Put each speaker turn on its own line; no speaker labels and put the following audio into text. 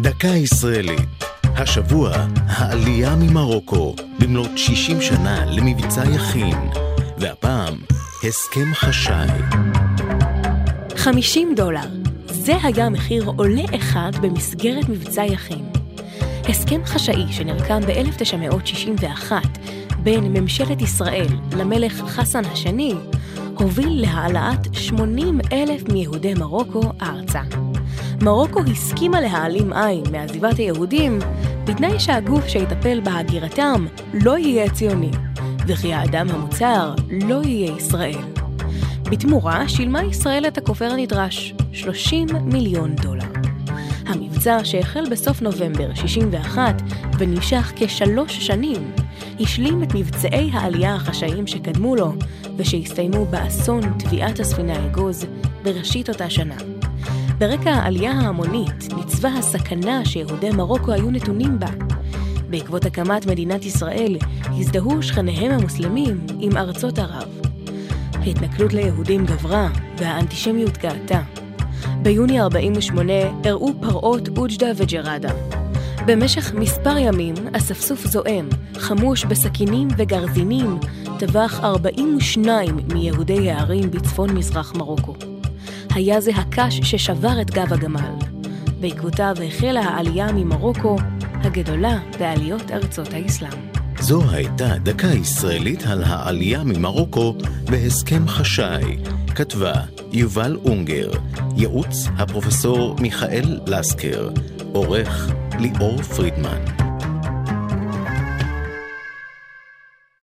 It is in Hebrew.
דקה ישראלית. השבוע, העלייה ממרוקו, במלאת 60 שנה למבצע יכין, והפעם, הסכם חשאי.
50 דולר. זה היה מחיר עולה אחד במסגרת מבצע יכין. הסכם חשאי שנרקם ב-1961 בין ממשלת ישראל למלך חסן השני, הוביל להעלאת 80 אלף מיהודי מרוקו ארצה. מרוקו הסכימה להעלים עין מעזיבת היהודים, בתנאי שהגוף שיטפל בהגירתם לא יהיה ציוני, וכי האדם המוצר לא יהיה ישראל. בתמורה שילמה ישראל את הכופר הנדרש, 30 מיליון דולר. המבצע שהחל בסוף נובמבר 61 ונמשך כשלוש שנים, השלים את מבצעי העלייה החשאיים שקדמו לו, ושהסתיימו באסון טביעת הספינה אגוז בראשית אותה שנה. ברקע העלייה ההמונית ניצבה הסכנה שיהודי מרוקו היו נתונים בה. בעקבות הקמת מדינת ישראל הזדהו שכניהם המוסלמים עם ארצות ערב. ההתנכלות ליהודים גברה והאנטישמיות גאתה. ביוני 48 אירעו פרעות אוג'דה וג'ראדה. במשך מספר ימים אספסוף זועם, חמוש בסכינים וגרזינים, טבח 42 מיהודי הערים בצפון מזרח מרוקו. היה זה הקש ששבר את גב הגמל. בעקבותיו החלה העלייה ממרוקו, הגדולה בעליות ארצות האסלאם.
זו הייתה דקה ישראלית על העלייה ממרוקו בהסכם חשאי. כתבה יובל אונגר, ייעוץ הפרופסור מיכאל לסקר, עורך ליאור פרידמן.